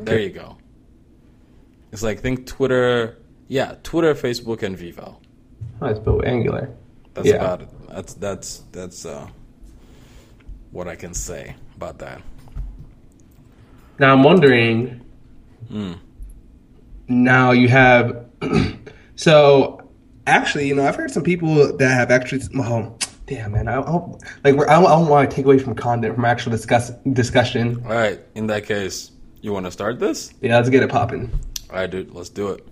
There you go. It's like think Twitter, yeah, Twitter, Facebook, and Vivo. Oh, it's built Angular. That's Yeah. about it. That's that's that's uh, what I can say about that. Now I'm wondering. Hmm. Now you have. so, actually, you know, I've heard some people that have actually. Oh, damn, man! I, I don't, like I don't, I don't want to take away from content from actual discuss discussion. All right. In that case, you want to start this? Yeah, let's get it popping. All right, dude. Let's do it.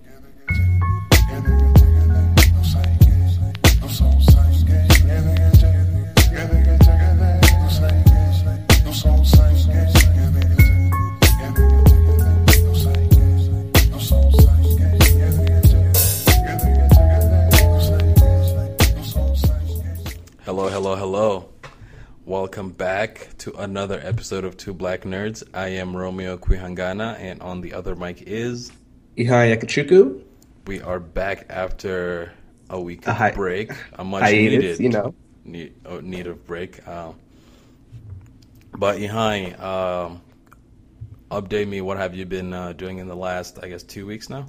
Hello, hello, hello. Welcome back to another episode of Two Black Nerds. I am Romeo Quihangana, and on the other mic is Ihai Yakachuku. we are back after a week A of hi- break, a much hiatus, needed, you know. need, oh, need of break. Um, but Ihai, um, update me. What have you been uh, doing in the last, I guess, two weeks now?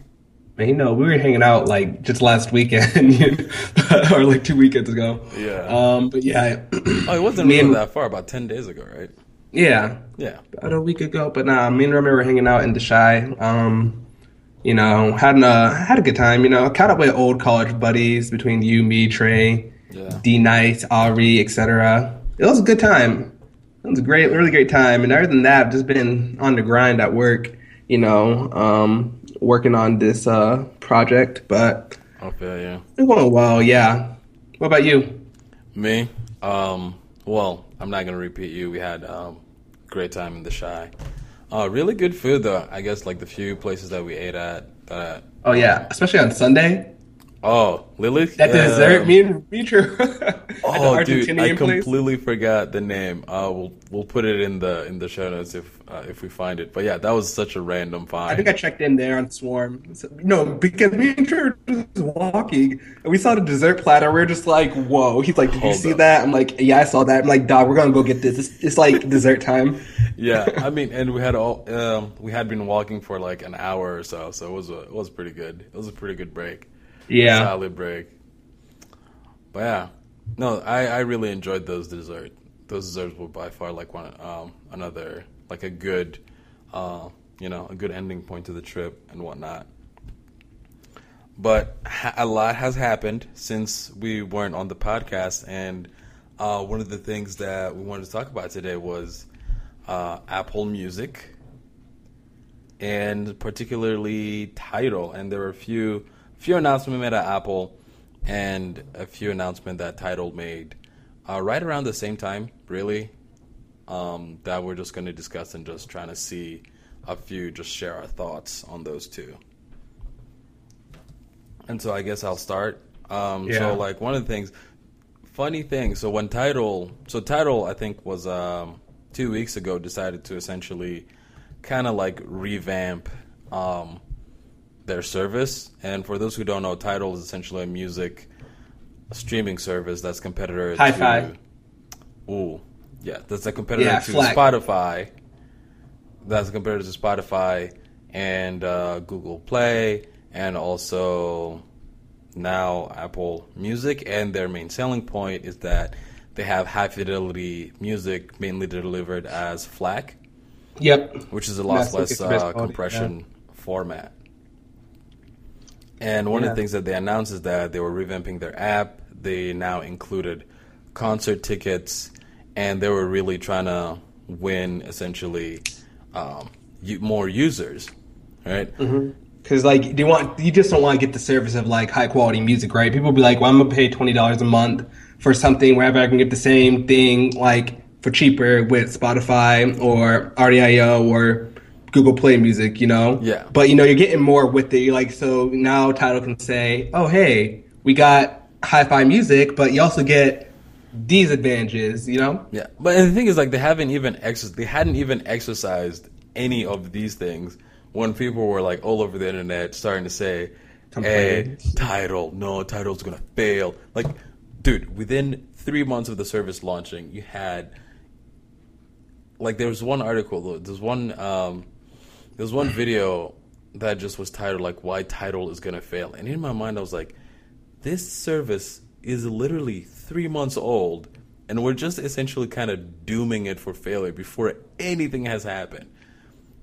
Man, you know, we were hanging out like just last weekend, or like two weekends ago. Yeah. Um, but yeah, Oh, it wasn't really and- that far. About ten days ago, right? yeah, Yeah. about a week ago. But nah, me and Remy were hanging out in Chi. Um, you know, had a had a good time. You know, caught up with old college buddies between you, me, Trey, Yeah. D Knight, Ari, etc. It was a good time. It was a great, really great time. And other than that, I've just been on the grind at work. You know, um, working on this uh, project, but Okay. Yeah. it's going well. Yeah. What about you? Me? Um, well, I'm not gonna repeat you. We had um, great time in the Chi. Uh, really good food though. I guess like the few places that we ate at. That Oh yeah, especially on Sunday. Oh, Lily. That Yeah. dessert, me and me too. Oh, dude, I completely forgot the name. Uh, we'll we'll put it in the in the show notes if uh, if we find it. But yeah, that was such a random find. I think I checked in there on Swarm. No, because me and were just walking and we saw the dessert platter. We are just like, whoa. He's like, did you see up. that? I'm like, yeah, I saw that. I'm like, dog, we're gonna go get this. It's, it's like dessert time. yeah, I mean, and we had all um, we had been walking for like an hour or so, so it was a, it was pretty good. It was a pretty good break. Yeah. solid break. But yeah, no, I, I really enjoyed those dessert. Those desserts were by far like one um, another like a good, uh, you know, a good ending point to the trip and whatnot. But a lot has happened since we weren't on the podcast, and uh, one of the things that we wanted to talk about today was uh, Apple Music and particularly Tidal. And there were a few few announcements made at Apple and a few announcements that Tidal made uh, right around the same time, really. Um, that we're just going to discuss and just trying to see a few, just share our thoughts on those two. And so I guess I'll start. Um, Yeah. So like one of the things, funny thing. So when Tidal, so Tidal I think was um, two weeks ago decided to essentially kind of like revamp um, their service. And for those who don't know, Tidal is essentially a music streaming service that's competitor Hi-Fi. to. Ooh, yeah, that's a competitor Yeah, to Flex. Spotify. That's a competitor to Spotify and uh, Google Play, and also now Apple Music. And their main selling point is that they have high fidelity music, mainly delivered as FLAC, Yep. which is a lot Massive less express uh, quality, compression format. And one of the things that they announced is that they were revamping their app. They now included concert tickets, and they were really trying to win essentially um, more users, right? Because like they want, you just don't want to get the service of like high quality music, right? People be like, well, I'm gonna pay twenty dollars a month for something wherever I can get the same thing like for cheaper with Spotify or RDIO or Google Play Music, you know? Yeah. But you know, you're getting more with it. You're like, so now Tidal can say, oh hey, we got hi-fi music, but you also get these advantages, you know? Yeah, but the thing is, like, they haven't even ex- they hadn't even exercised any of these things when people were like all over the internet starting to say, "Hey, Tidal, no, Tidal's gonna fail." Like, dude, within three months of the service launching, you had like there was one article, there's one um, There's one video that just was titled like "Why Tidal is gonna fail," and in my mind I was like, "This service is literally three months old, and we're just essentially kind of dooming it for failure before anything has happened.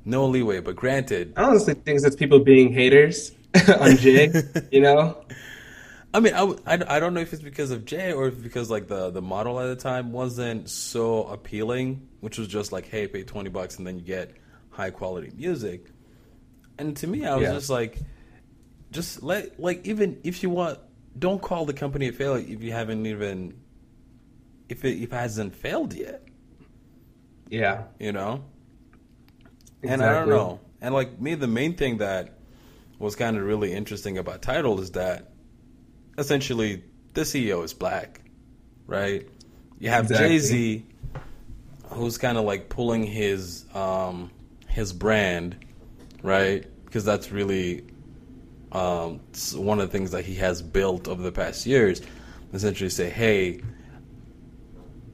No leeway." But granted, I honestly think it's people being haters on Jay. you know, I mean, I I don't know if it's because of Jay or if because like the the model at the time wasn't so appealing, which was just like, hey, pay twenty bucks and then you get high quality music. And to me, I was Yeah. just like, just let like even if you want, don't call the company a failure if you haven't even if it if it hasn't failed yet, yeah. you know. And I don't know. And like me, the main thing that was kind of really interesting about Tidal is that essentially the CEO is black, right? You have Exactly. Jay Z, who's kind of like pulling his um, his brand, right? Because that's really um, one of the things that he has built over the past years. Essentially, say, hey,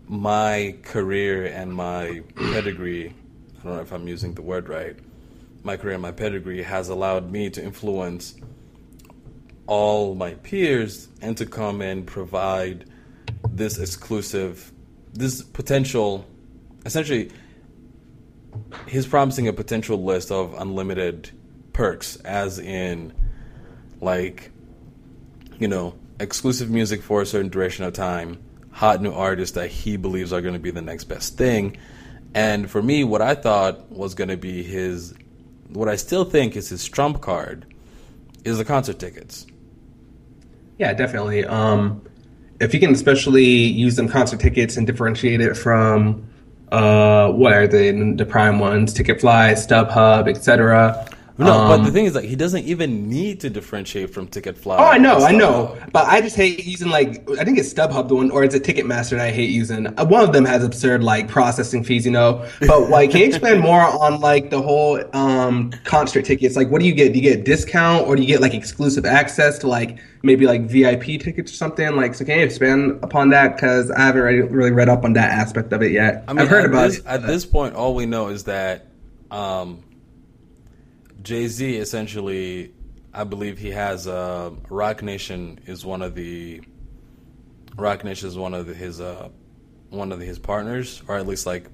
my career and my pedigree. I don't know if I'm using the word right. My career and my pedigree has allowed me to influence all my peers and to come and provide this exclusive, this potential, essentially, he's promising a potential list of unlimited perks, as in, like, you know, exclusive music for a certain duration of time, hot new artists that he believes are going to be the next best thing. And for me, what I thought was going to be his, what I still think is his trump card, is the concert tickets. Yeah, definitely. Um, if you can especially use them concert tickets and differentiate it from uh, what are the the prime ones, Ticketfly, StubHub, etc. No, Um, but the thing is, like, he doesn't even need to differentiate from Ticketfly. Oh, I know, I know, but I just hate using like I think it's StubHub the one, or it's a Ticketmaster that I hate using? Uh, One of them has absurd like processing fees, you know. But like, can you explain more on like the whole um concert tickets? Like, what do you get? Do you get a discount, or do you get like exclusive access to like maybe like VIP tickets or something? Like, so can you expand upon that? Because I haven't really, really read up on that aspect of it yet. I mean, I've heard about this, it. At this point, all we know is that um, Jay Z essentially, I believe he has uh, Roc Nation is one of the Roc Nation is one of the, his uh, one of the, his partners, or at least like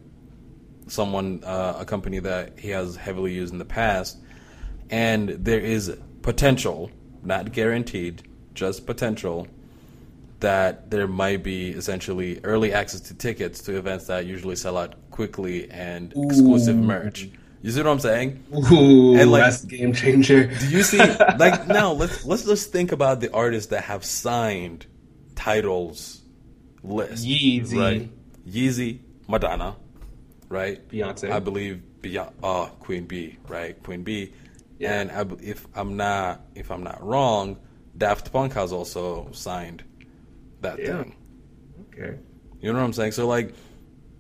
someone uh, a company that he has heavily used in the past, and there is potential, not guaranteed, just potential that there might be essentially early access to tickets to events that usually sell out quickly and exclusive merch. You see what I'm saying? Ooh, and, like- that's game changer. Do you see like now let's let's just think about the artists that have signed Tidal's list. Yeezy. Right. Yeezy, Madonna, right? Beyonce. I believe Beyonce, oh, Queen B, right? Queen B. Yeah. And I, if I'm not if I'm not wrong, Daft Punk has also signed that Yeah. thing. Okay. You know what I'm saying? So like,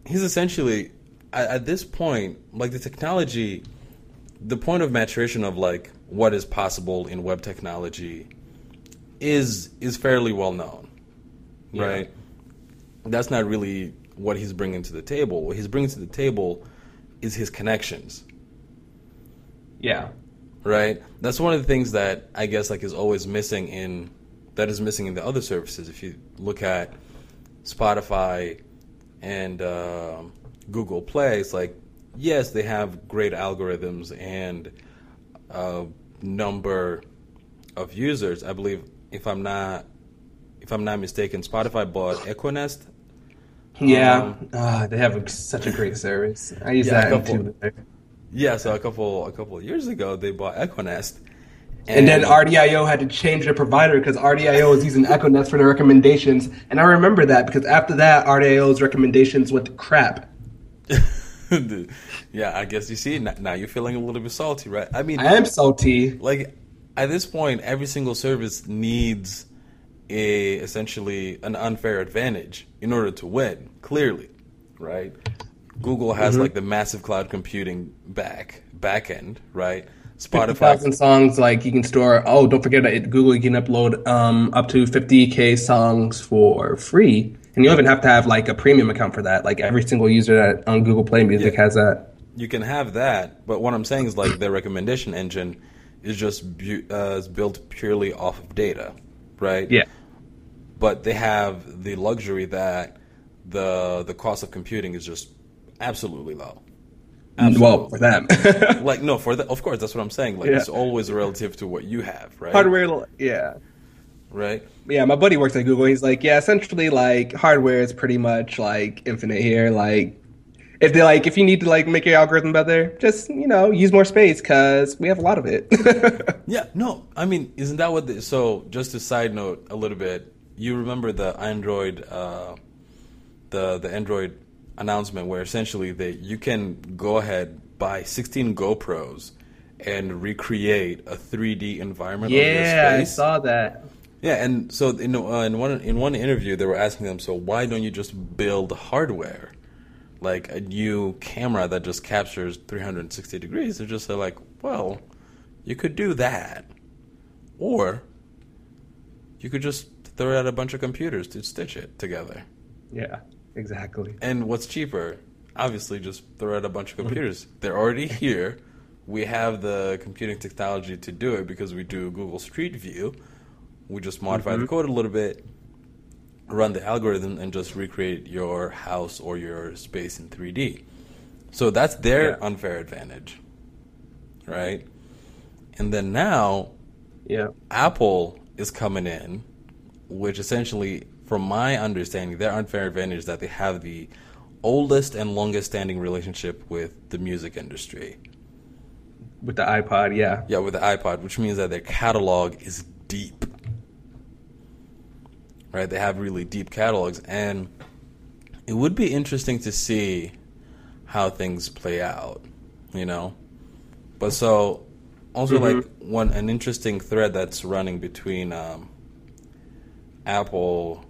he's essentially at, at this point, like the technology, the point of maturation of like what is possible in web technology is is fairly well known, Yeah. right? That's not really what he's bringing to the table. What he's bringing to the table is his connections, Yeah. right? That's one of the things that I guess like is always missing in that is missing in the other services. If you look at Spotify and um Google Play, it's like yes, they have great algorithms and a number of users. I believe if I'm not if I'm not mistaken, Spotify bought Echo Nest. Yeah, Um, Ah, they have a, such a great service. I use Yeah, that couple-. Yeah, so a couple a couple of years ago, they bought Echo Nest. And then RDIO had to change their provider because RDIO was using Echo Nest for their recommendations. And I remember that because after that, RDIO's recommendations went to crap. yeah, I guess you see now, you're feeling a little bit salty, right? I mean, I am salty. like at this point, every single service needs a essentially an unfair advantage in order to win. Clearly, right? Google has Mm-hmm. like the massive cloud computing back back end, right? 50,000 Spotify, songs, like you can store. Oh, don't forget that at Google, you can upload um, up to 50k songs for free. And you don't even have to have like a premium account for that. Like every single user that on Google Play Music Yeah. has that. you can have that, but what I'm saying is like their recommendation engine is just bu- uh, is built purely off of data, right? Yeah. But they have the luxury that the the cost of computing is just absolutely low. Well, for them. like no, for the, of course that's what I'm saying. Like Yeah. it's always relative to what you have, right? hardware, yeah. Right? Yeah, my buddy works at Google. He's like, yeah, essentially, like hardware is pretty much like infinite here. Like, if they like, if you need to like make your algorithm better, just you know use more space because we have a lot of it. Yeah, no, I mean, isn't that what? The, so, just to side note a little bit, you remember the Android, uh, the the Android announcement where essentially they you can go ahead buy 16 GoPros and recreate a 3D environment of your space. Yeah, I saw that. Yeah, and so in, uh, in one in one interview, they were asking them, so why don't you just build hardware, like a new camera that just captures 360 degrees? They're just like, well, you could do that, or you could just throw out a bunch of computers to stitch it together. Yeah, exactly. And what's cheaper? Obviously, just throw out a bunch of computers. They're already here. We have the computing technology to do it because we do Google Street View. We just modify the mm-hmm. code a little bit, run the algorithm, and just recreate your house or your space in 3D. So that's their Yeah. unfair advantage, right? And then now Yeah. Apple is coming in, which essentially, from my understanding, their unfair advantage is that they have the oldest and longest standing relationship with the music industry. With the iPod, yeah. Yeah, with the iPod, which means that their catalog is deep. Right? They have really deep catalogs. And it would be interesting to see how things play out, you know? But so, also, like, one an interesting thread that's running between um, Apple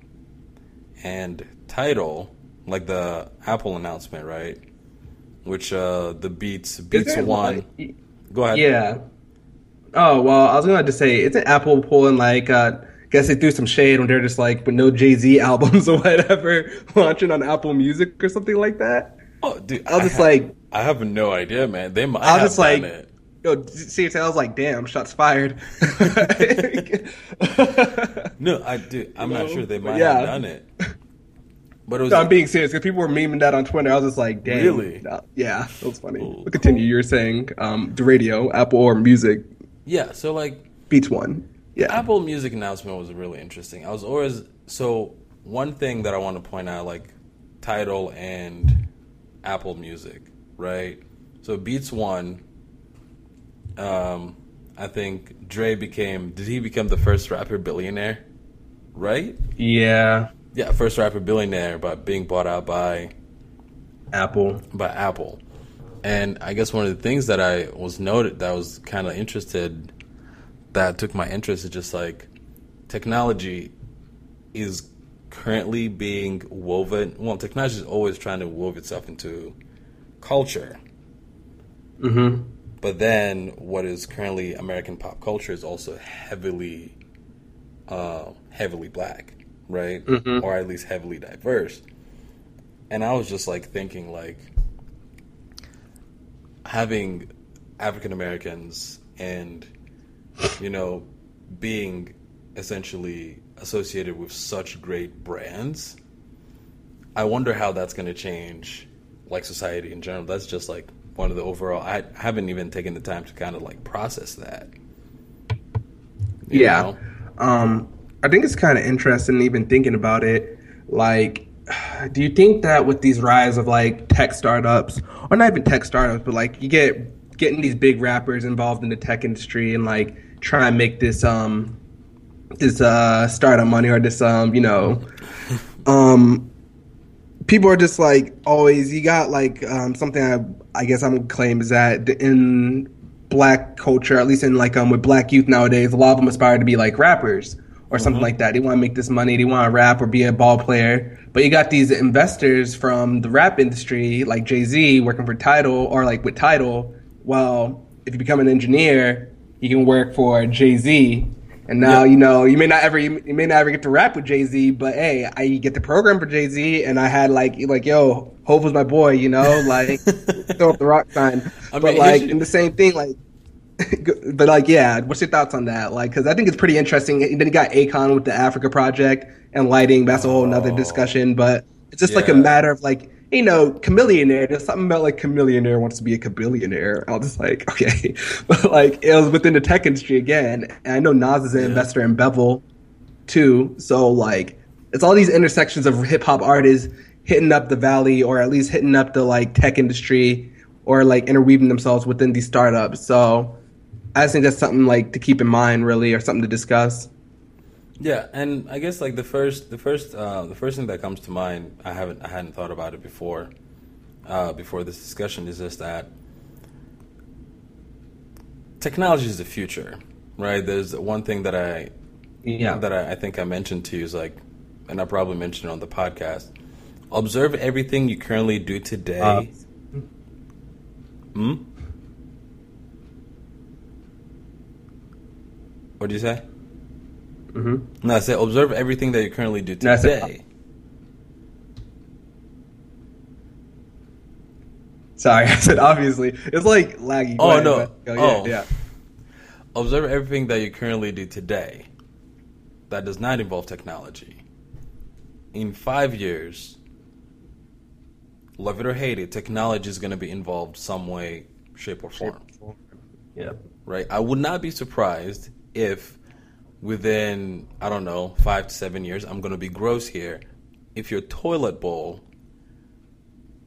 and Tidal, like the Apple announcement, right? Which uh, the Beats Beats One. like, Go ahead. Yeah. Oh well, I was gonna just say, isn't Apple pulling like? uh Guess they threw some shade when they're just like, with no Jay Z albums or whatever, launching on Apple Music or something like that. Oh, dude, I was just ha- like- I have no idea, man. They might I was have just like, done it. yo, seriously, I was like, damn, shots fired. No, I do. I'm not know? sure they might yeah. have done it. But it was No, I'm being serious because people were memeing that on Twitter. I was just like, damn. Really? No, yeah, that was funny. Cool. We'll continue. You're saying um, the radio, Apple or Music, yeah. So like Beats One. Yeah. Apple Music announcement was really interesting. I was always so one thing that I want to point out, like Tidal and Apple Music, right? So Beats One. Um, I think Dre became. Did he become the first rapper billionaire? Right? Yeah. Yeah, first rapper billionaire by being bought out by Apple. by Apple. And I guess one of the things that I was noted that I was kind of interested that took my interest is just like technology is currently being woven. Well, technology is always trying to wove itself into culture. Mm-hmm. But then what is currently American pop culture is also heavily, uh, heavily black, right? Mhm. Or at least heavily diverse. And I was just like thinking, like, having African Americans and, you know, being essentially associated with such great brands, I wonder how that's going to change, like society in general. That's just like one of the overall. I haven't even taken the time to kind of like process that. Yeah. know? Um, I think it's kind of interesting even thinking about it. Like, do you think that with these rise of like tech startups, or not even tech startups, but like you get getting these big rappers involved in the tech industry and like try and make this um this uh startup money or this um you know um people are just like always you got like um something I, I guess I'm gonna claim is that in black culture, at least in like um with black youth nowadays, a lot of them aspire to be like rappers or something like that. They want to make this money, they want to rap or be a ball player. But you got these investors from the rap industry, like Jay Z, working for Tidal or like with Tidal. Well, if you become an engineer, you can work for Jay Z And now, you know, you may not ever you may not ever get to rap with Jay Z, but hey, I get the program for Jay Z, and I had like like yo, Hope was my boy, you know, like throw up the rock sign. I mean, but like in the same thing, like. but like, yeah, what's your thoughts on that? Like, because I think it's pretty interesting. And then you got Akon with the Africa Project and lighting. That's a whole nother oh, discussion. But it's just yeah. like a matter of like you know, Chamillionaire. There's something about like Chamillionaire wants to be a cabillionaire. I was just like, okay, but like it was within the tech industry again. And I know Nas is an yeah. investor in Bevel too. So like, it's all these intersections of hip hop artists hitting up the valley, or at least hitting up the like tech industry, or like interweaving themselves within these startups. So I just think that's something like to keep in mind, really, or something to discuss. Yeah, and I guess like the first, the first, uh, the first thing that comes to mind, I haven't, I hadn't thought about it before, uh, before this discussion is just that technology is the future, right? There's one thing that I, yeah, that I, I think I mentioned to you is like, and I probably mentioned it on the podcast. Observe everything you currently do today. Uh, hmm. What do you say? Mm-hmm. No, I said observe everything that you currently do today. Sorry, I said obviously. It's like laggy. Oh ahead, no! But, oh, oh. yeah. Observe everything that you currently do today that does not involve technology. In five years, love it or hate it, technology is going to be involved some way, shape, or form. Yeah. Right. I would not be surprised if within I don't know five to seven years, I'm going to be gross here. If your toilet bowl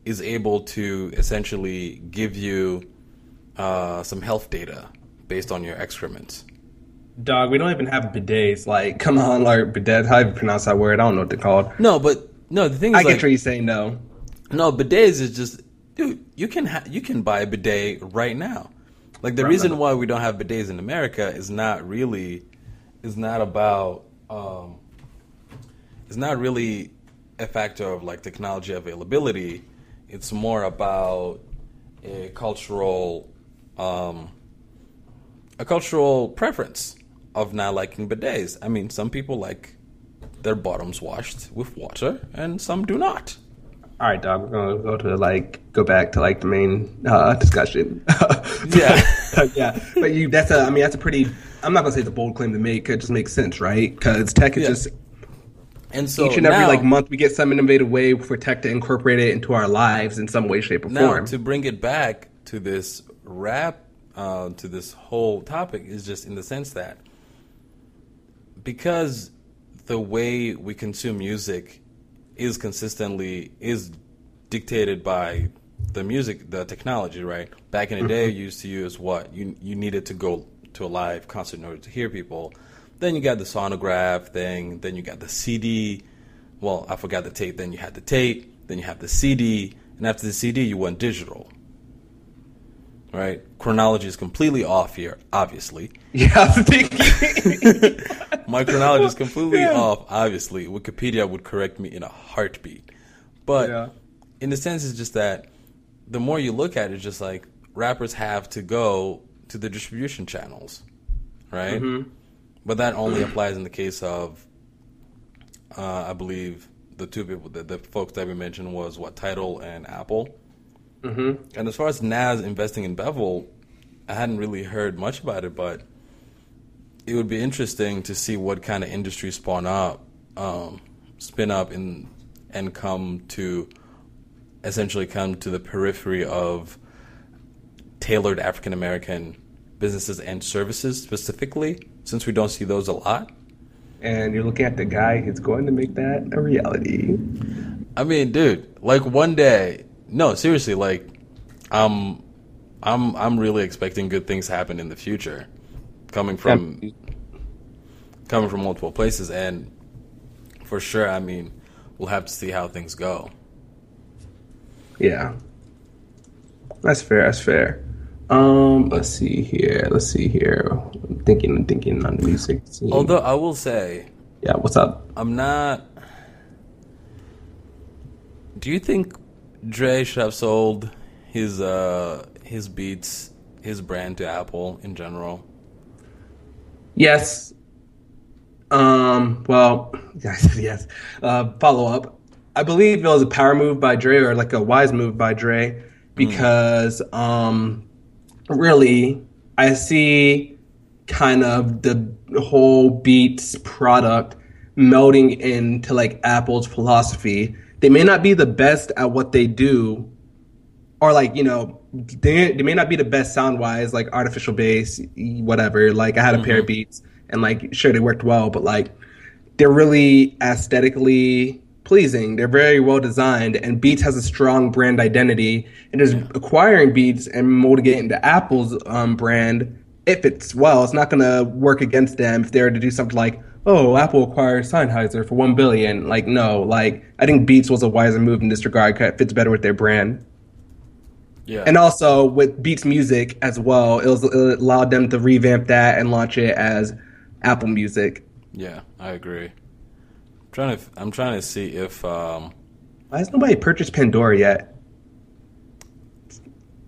is able to essentially give you uh, some health data based on your excrements. Dog, we don't even have bidets. Like, come on, like bidet. How do you pronounce that word? I don't know what they're called. No, but no. The thing is, I get like, you saying no. No, bidets is just, dude. You can ha- you can buy a bidet right now. Like the right reason why we don't have bidets in America is not really is not about um, it's not really a factor of like technology availability. It's more about a cultural um, a cultural preference of not liking bidets. I mean, some people like their bottoms washed with water, and some do not. All right, dog. We're gonna go to like go back to like the main uh, discussion. yeah, yeah. But you, that's a. I mean, that's a pretty I'm not gonna say it's a bold claim to make. It just makes sense, right? Because tech is yeah. just and so each and every now, like month we get some innovative way for tech to incorporate it into our lives in some way, shape, or now, form. To bring it back to this rap, uh, to this whole topic is just in the sense that because the way we consume music is consistently is dictated by the music, the technology, right? Back in the day, mm-hmm. you used to use what you you needed to go to a live concert in order to hear people. Then you got the sonograph thing. Then you got the CD. Well, I forgot the tape. Then you had the tape. Then you have the CD. And after the CD, you went digital. Right? Chronology is completely off here, obviously. Yeah, My chronology is completely yeah. off, obviously. Wikipedia would correct me in a heartbeat. But yeah. in the sense, it's just that the more you look at it, it's just like rappers have to go to the distribution channels, right? Mm-hmm. But that only applies in the case of, uh, I believe, the two people, the, the, folks that we mentioned was what Tidal and Apple. Mm-hmm. And as far as Nas investing in Bevel, I hadn't really heard much about it, but it would be interesting to see what kind of industry spawn up, um, spin up, in and come to essentially come to the periphery of tailored African American businesses and services specifically, since we don't see those a lot. And you're looking at the guy who's going to make that a reality. I mean, dude, like one day, no, seriously, like, I'm, I'm, I'm really expecting good things happen in the future, coming from, yeah. coming from multiple places, and for sure, I mean, we'll have to see how things go. Yeah, that's fair. That's fair. Um, let's see here. Let's see here. I'm thinking and thinking on the music. Scene. Although I will say, yeah, what's up? I'm not. Do you think Dre should have sold his uh his beats, his brand to Apple in general? Yes, Um. Well, yes, yes. Uh, follow up. I believe it was a power move by Dre or like a wise move by Dre because um, really I see kind of the whole Beats product melding into like Apple's philosophy. They may not be the best at what they do, or like you know they, they may not be the best sound wise, like artificial bass, whatever. Like I had a pair of mm-hmm. beats and like sure they worked well, but like they're really aesthetically pleasing. They're very well designed, and Beats has a strong brand identity. And just acquiring Beats and molding it into Apple's um, brand, if it's well. It's not going to work against them if they were to do something like, "Oh, Apple acquired Sennheiser for one billion. Like, no. Like, I think Beats was a wiser move in this regard. Cause It fits better with their brand. Yeah. And also with Beats Music as well, it, was, it allowed them to revamp that and launch it as Apple Music. yeah, I agree. I'm trying to I'm trying to see if um Why has nobody purchased Pandora yet?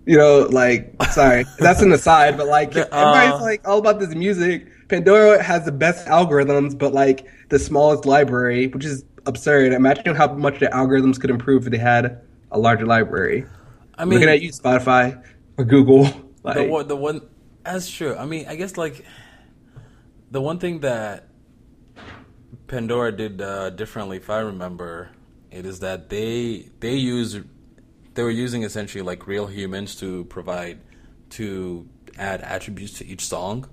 You know, like, sorry, that's an aside, but like, Uh, everybody's like all about this music. Pandora has the best algorithms, but like the smallest library, which is absurd. Imagine how much the algorithms could improve if they had a larger library. I mean Looking at you, Spotify or Google. Like, the one the one that's true. I mean, I guess like the one thing that Pandora did uh, differently, if I remember, it is that they they use they were using essentially like real humans to provide to add attributes to each song,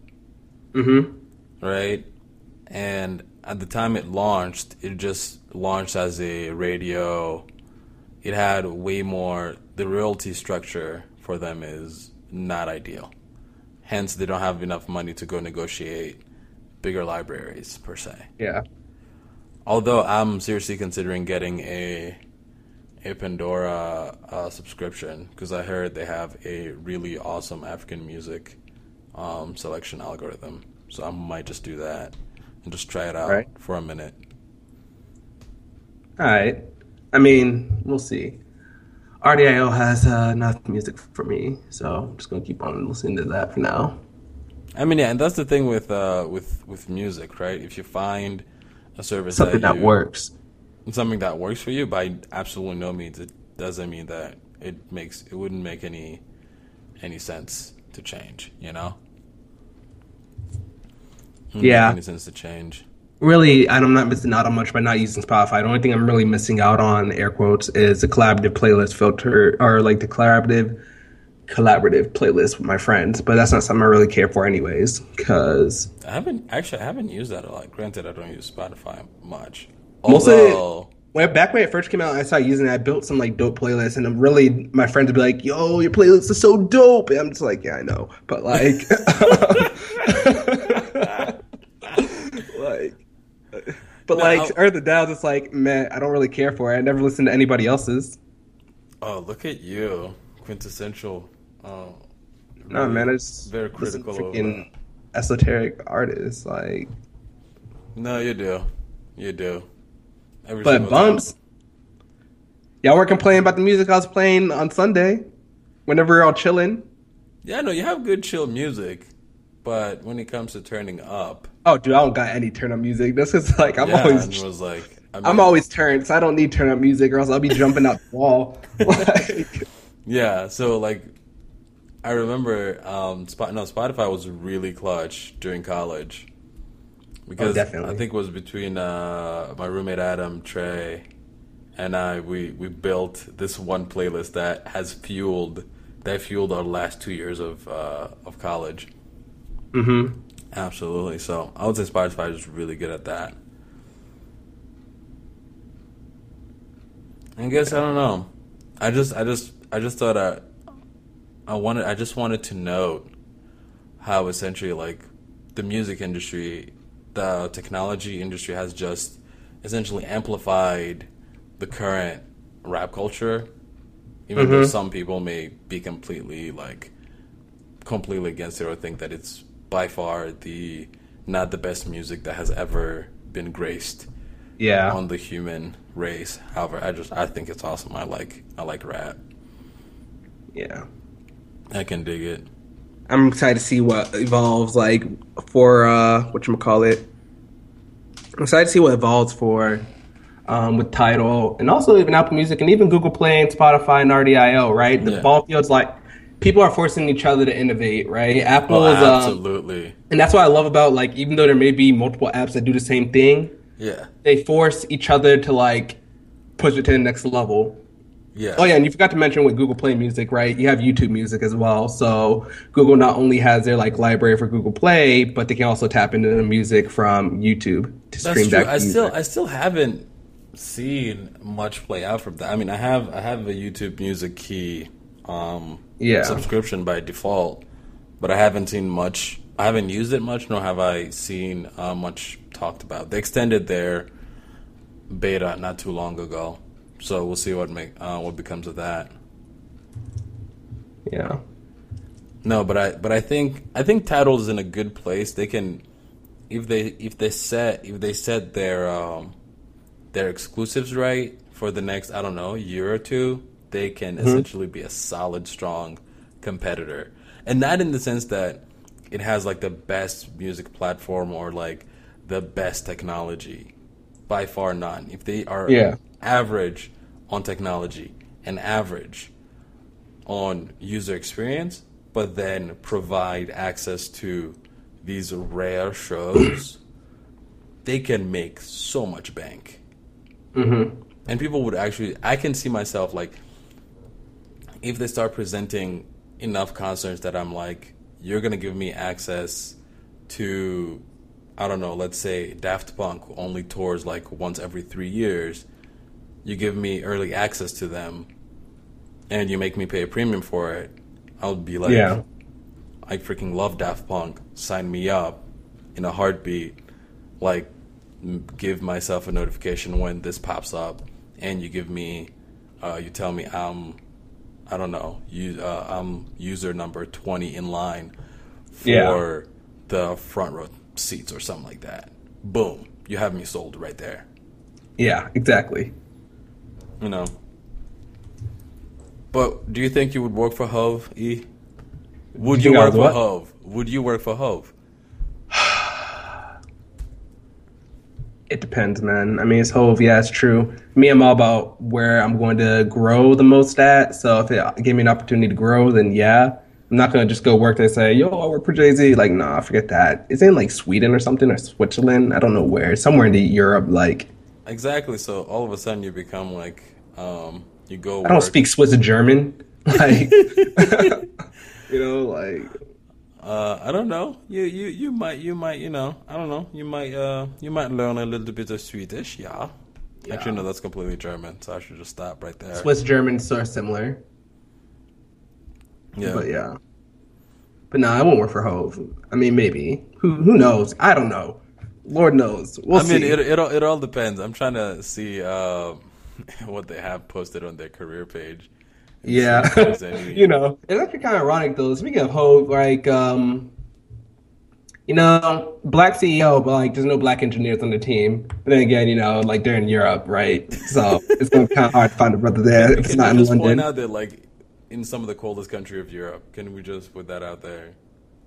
mm-hmm. right? And at the time it launched, it just launched as a radio. It had way more. The royalty structure for them is not ideal. Hence, they don't have enough money to go negotiate bigger libraries per se. Yeah. Although I'm seriously considering getting a a Pandora uh, subscription because I heard they have a really awesome African music um, selection algorithm. So I might just do that and just try it out Right. for a minute. All right. I mean, we'll see. RDIO has uh, enough music for me, so I'm just gonna keep on listening to that for now. I mean, yeah, and that's the thing with uh, with with music, right? If you find a service Something that you- works. something that works for you, by absolutely no means it doesn't mean that it makes it wouldn't make any any sense to change. You know? Yeah. any sense to change. Really, I'm not missing out on much by not using Spotify. The only thing I'm really missing out on, air quotes, is the collaborative playlist filter or like the collaborative collaborative playlist with my friends. But that's not something I really care for, anyways, because I haven't actually I haven't used that a lot. Granted, I don't use Spotify much. Most of it- Although, when back when it first came out, I started using it. I built some like dope playlists, and I'm really my friends would be like, "Yo, your playlist is so dope," and I'm just like, "Yeah, I know," but like, like, but No, like, I'll- Earth of Downs, it's like, man, I don't really care for it. I never listen to anybody else's. oh look at you, quintessential. Um, oh, No, really man, it's very critical of freaking esoteric artists, like, No, you do, you do. Every but single time. bumps. Y'all weren't complaining about the music I was playing on Sunday. Whenever we we're all chilling. Yeah, no, you have good chill music, but when it comes to turning up, Oh, dude, I don't got any turn up music. This is like I'm yeah, always was like I mean, I'm always turned, so I don't need turn up music, or else I'll be jumping out the wall. like, yeah. So like, I remember um, Spot, no Spotify was really clutch during college because Oh, definitely. I think it was between uh, my roommate Adam Trey and I. We we built this one playlist that has fueled that fueled our last two years of uh, of college. hmm Absolutely. So I would say Spotify is really good at that. I guess I don't know. I just I just I just thought I I wanted I just wanted to note how essentially like the music industry, the technology industry has just essentially amplified the current rap culture. Even though Mhm. some people may be completely like completely against it or think that it's by far the not the best music that has ever been graced Yeah. on the human race. However, I just I think it's awesome. I like I like rap. yeah. I can dig it. I'm excited to see what evolves like for uh what you call it I'm excited to see what evolves for um, with Tidal and also even Apple Music and even Google Play and Spotify and RDIO, right? The Yeah. ball field's like people are forcing each other to innovate, right? Apple Oh, is, um, absolutely. and that's what I love about like even though there may be multiple apps that do the same thing, yeah. they force each other to like push it to the next level. Yeah. Oh yeah, and you forgot to mention with Google Play Music, right? You have YouTube Music as well. So Google not only has their like library for Google Play, but they can also tap into the music from YouTube to That's stream true. I music. still I still haven't seen much play out from that. I mean, I have I have a YouTube Music Key um, Yeah. subscription by default, but I haven't seen much. I haven't used it much, nor have I seen uh, much talked about. They extended their beta not too long ago, so we'll see what make uh, what becomes of that. yeah. No, but I but I think I think Tidal is in a good place. They can if they if they set if they set their um, their exclusives right for the next I don't know year or two, they can essentially be a solid, strong competitor, and not in the sense that it has like the best music platform or like the best technology. By far, none. If they are Yeah. Average on technology and average on user experience, but then provide access to these rare shows, they can make so much bank. Mm-hmm. And people would actually, I can see myself like, if they start presenting enough concerts that I'm like, you're gonna give me access to, I don't know, let's say Daft Punk only tours like once every three years. You give me early access to them, and you make me pay a premium for it. I'll be like, Yeah. I freaking love Daft Punk. Sign me up in a heartbeat. Like, give myself a notification when this pops up, and you give me, uh, you tell me I'm, I don't know, you, uh, I'm user number twenty in line for Yeah. the front row seats or something like that. Boom, you have me sold right there. Yeah, exactly. You know. But do you think you would work for Hov, E? Would You you work for? Hov? Would you work for Hov? It depends, man. I mean, it's Hov. Yeah, it's true. Me, I'm all about where I'm going to grow the most at. So if it give me an opportunity to grow, then yeah. I'm not gonna just go work there and say, "Yo, I work for Jay Z." Like, nah, forget that. It's in like Sweden or something or Switzerland. I don't know where. Somewhere in the Europe. Like, Exactly. So all of a sudden you become like, um, you go. I don't speak Swiss or German. Like, you know, like, Uh, I don't know. You you you might you might you know I don't know. You might uh you might learn a little bit of Swedish. Yeah. Actually, no, that's completely German. So I should just stop right there. Swiss German are similar. yeah. But yeah. But no, I won't work for Hov. I mean, maybe. Who who knows? I don't know. Lord knows. We'll I mean, it, it all- it all depends. I'm trying to see uh, what they have posted on their career page. yeah. any- you know, it's actually kind of ironic though. Speaking of Hov, like, um, you know, black CEO, but like, there's no black engineers on the team. But then again, you know, like they're in Europe, right? So it's kind of hard to find a brother there if it's not in just point London. out that, like, in some of the coldest country of Europe, can we just put that out there?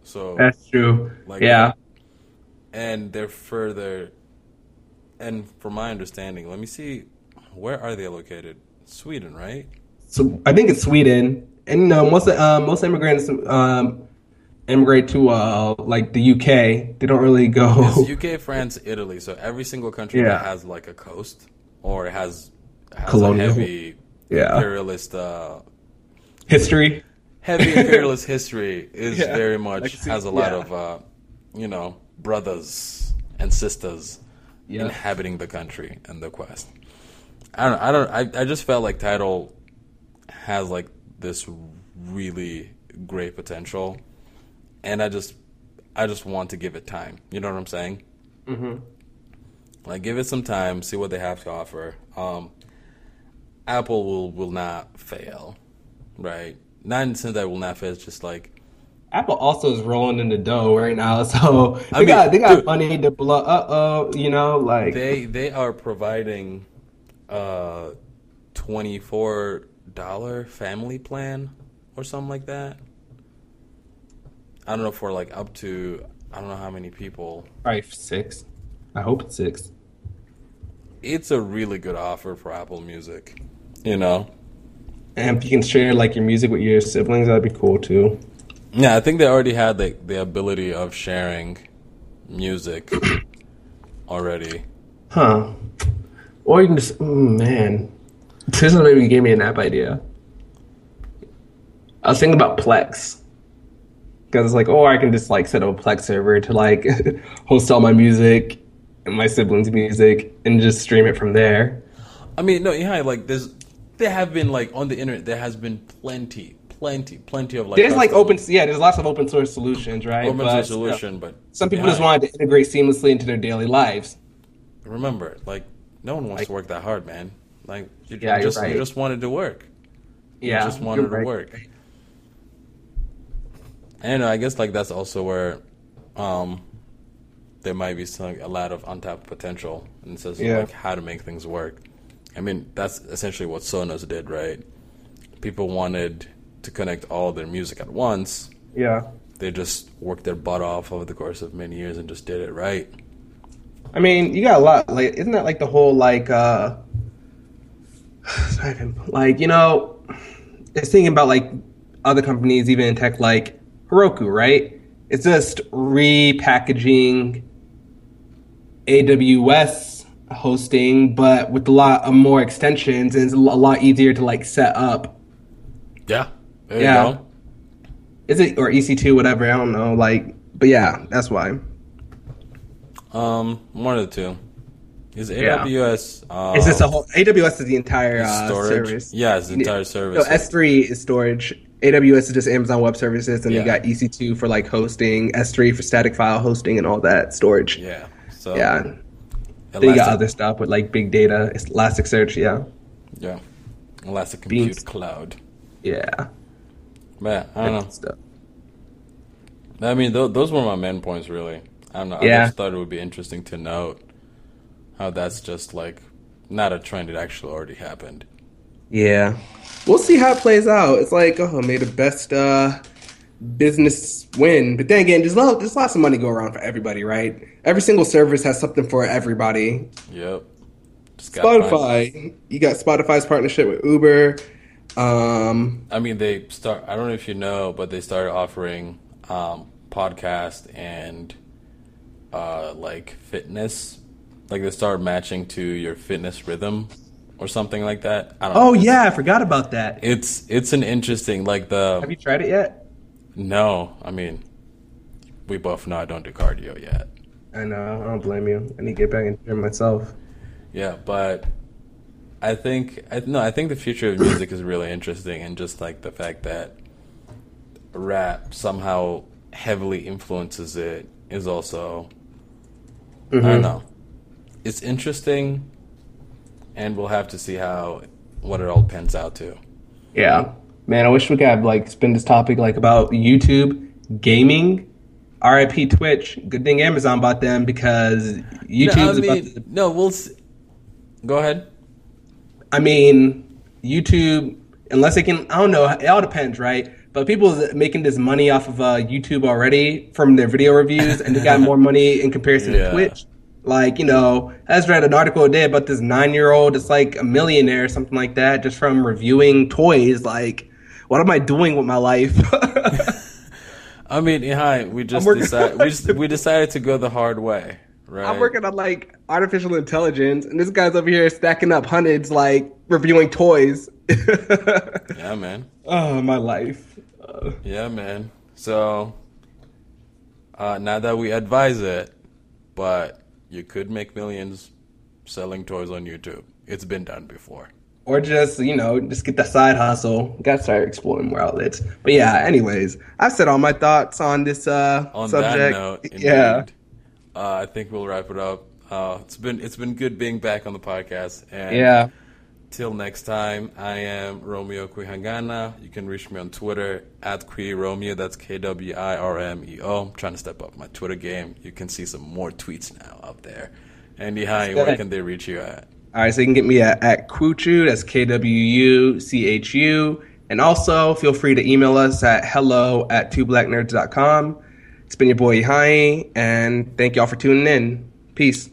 So, That's true. Like- yeah. And they're further, and from my understanding, let me see, where are they located? Sweden, right? So I think it's Sweden, and you know most uh, most immigrants um, immigrate to uh, like the UK. They don't really go. It's UK, France, Italy. So every single country that has like a coast or has, has Colonial. a heavy Yeah. imperialist uh, History. heavy imperialist history is Yeah, very much see- has a lot yeah. of uh, you know brothers and sisters Yeah. inhabiting the country and the quest. I don't. I don't. I, I just felt like Tidal has like this really great potential, and I just I just want to give it time. You know what I'm saying? Mm-hmm. Like give it some time, see what they have to offer. Um, Apple will will not fail, right? Not in the sense that it will not fail. It's just like Apple also is rolling in the dough right now, so they I mean, got they got dude. money to blow. Uh oh, you know, like they they are providing a twenty four dollar family plan or something like that. I don't know for like up to I don't know how many people. probably six. I hope it's six. it's a really good offer for Apple Music. You know. And if you can share like your music with your siblings, that'd be cool too. Yeah, I think they already had like the ability of sharing music already. Huh. Or you can just, mm, man. This maybe gave me an app idea. I was thinking about Plex. Because it's like, oh, I can just like set up a Plex server to like host all my music and my siblings' music and just stream it from there. I mean, no, yeah, like there's, there have been like on the internet, there has been plenty, plenty, plenty of like. There's like open, yeah, there's lots of open source solutions, right? open But, source you know, solution, but some people yeah, just wanted to integrate seamlessly into their daily lives. Remember, like no one wants to work that hard, man. Like you, Yeah, just right. you just wanted to work. You Yeah, just wanted to work. And I guess like that's also where um there might be some a lot of untapped potential in the sense of Yeah. like how to make things work. I mean, that's essentially what Sonos did, right? People wanted to connect all their music at once. Yeah. They just worked their butt off over the course of many years and just did it right. I mean, you got a lot. Like, isn't that like the whole like, uh, like you know, it's thinking about like other companies, even in tech, like Heroku, right? It's just repackaging AWS hosting, but with a lot of more extensions, and it's a lot easier to like set up. Yeah. There Yeah. Is it or EC2, whatever? I don't know. Like, but yeah, that's why. Um, one of the two. Is Yeah. AWS? Uh, It's just a whole AWS is the entire uh, storage? service. Yeah, it's the entire service. So S3 is storage. AWS is just Amazon Web Services, and you got EC2 for like hosting, S3 for static file hosting, and all that storage. yeah. So Yeah. Then you got other stuff with like big data, Elasticsearch. Yeah, yeah, Elastic Compute Beans. Cloud. yeah. But I don't know. Stuff. I mean, th- those were my main points, really. I don't know. I just thought it would be interesting to note how that's just like not a trend; it actually already happened. Yeah, we'll see how it plays out. It's like, oh, may the best uh, business win. But then again, there's lot, there's lots of money go around for everybody, right? Every single service has something for everybody. Yep. Spotify, you got Spotify's partnership with Uber. Um, I mean, they start. I don't know if you know, but they started offering um, podcast and uh, like fitness. Like they started matching to your fitness rhythm or something like that. I don't oh know. yeah, I forgot about that. It's it's an interesting like the Have you tried it yet? no. I mean, we both know I don't do cardio yet. I know. I don't blame you. I need to get back into gym myself. Yeah, but I think I, no, I think the future of music is really interesting, and just like the fact that rap somehow heavily influences it is also I don't mm-hmm. know. It's interesting, and we'll have to see how what it all pans out to. Yeah, man. I wish we could have like spin this topic like about YouTube gaming. RIP Twitch. Good thing Amazon bought them because YouTube. no, I about mean, to no, we'll see. go ahead. I mean, YouTube, unless they can, I don't know, it all depends, right? But people making this money off of uh, YouTube already from their video reviews, and they got more money in comparison Yeah. to Twitch. Like, you know, I just read an article today about this nine year old that's like a millionaire or something like that just from reviewing toys. Like, what am I doing with my life? I mean, hi, we just decided we just we decided to go the hard way, right? I'm working on like artificial intelligence, and this guy's over here stacking up hundreds, like reviewing toys. Yeah, man. oh, my life. Uh, Yeah, man. So, uh, not that we advise it, but you could make millions selling toys on YouTube. It's been done before. or just you know just get the side hustle gotta start exploring more outlets but yeah anyways i've said all my thoughts on this uh On subject that note, yeah uh, I think we'll wrap it up. Uh, it's been it's been good being back on the podcast. And yeah Till next time, I am Romeo Quihangana. You can reach me on Twitter at Romeo. That's K W I R M E O. I'm trying to step up my Twitter game. You can see some more tweets now up there. Andy, hi, where can they reach you at? all right so you can get me at, at Kwuchu, that's k-w-u-c-h-u and also feel free to email us at hello at twoblacknerds.com it's been your boy Ihai, and thank y'all for tuning in. Peace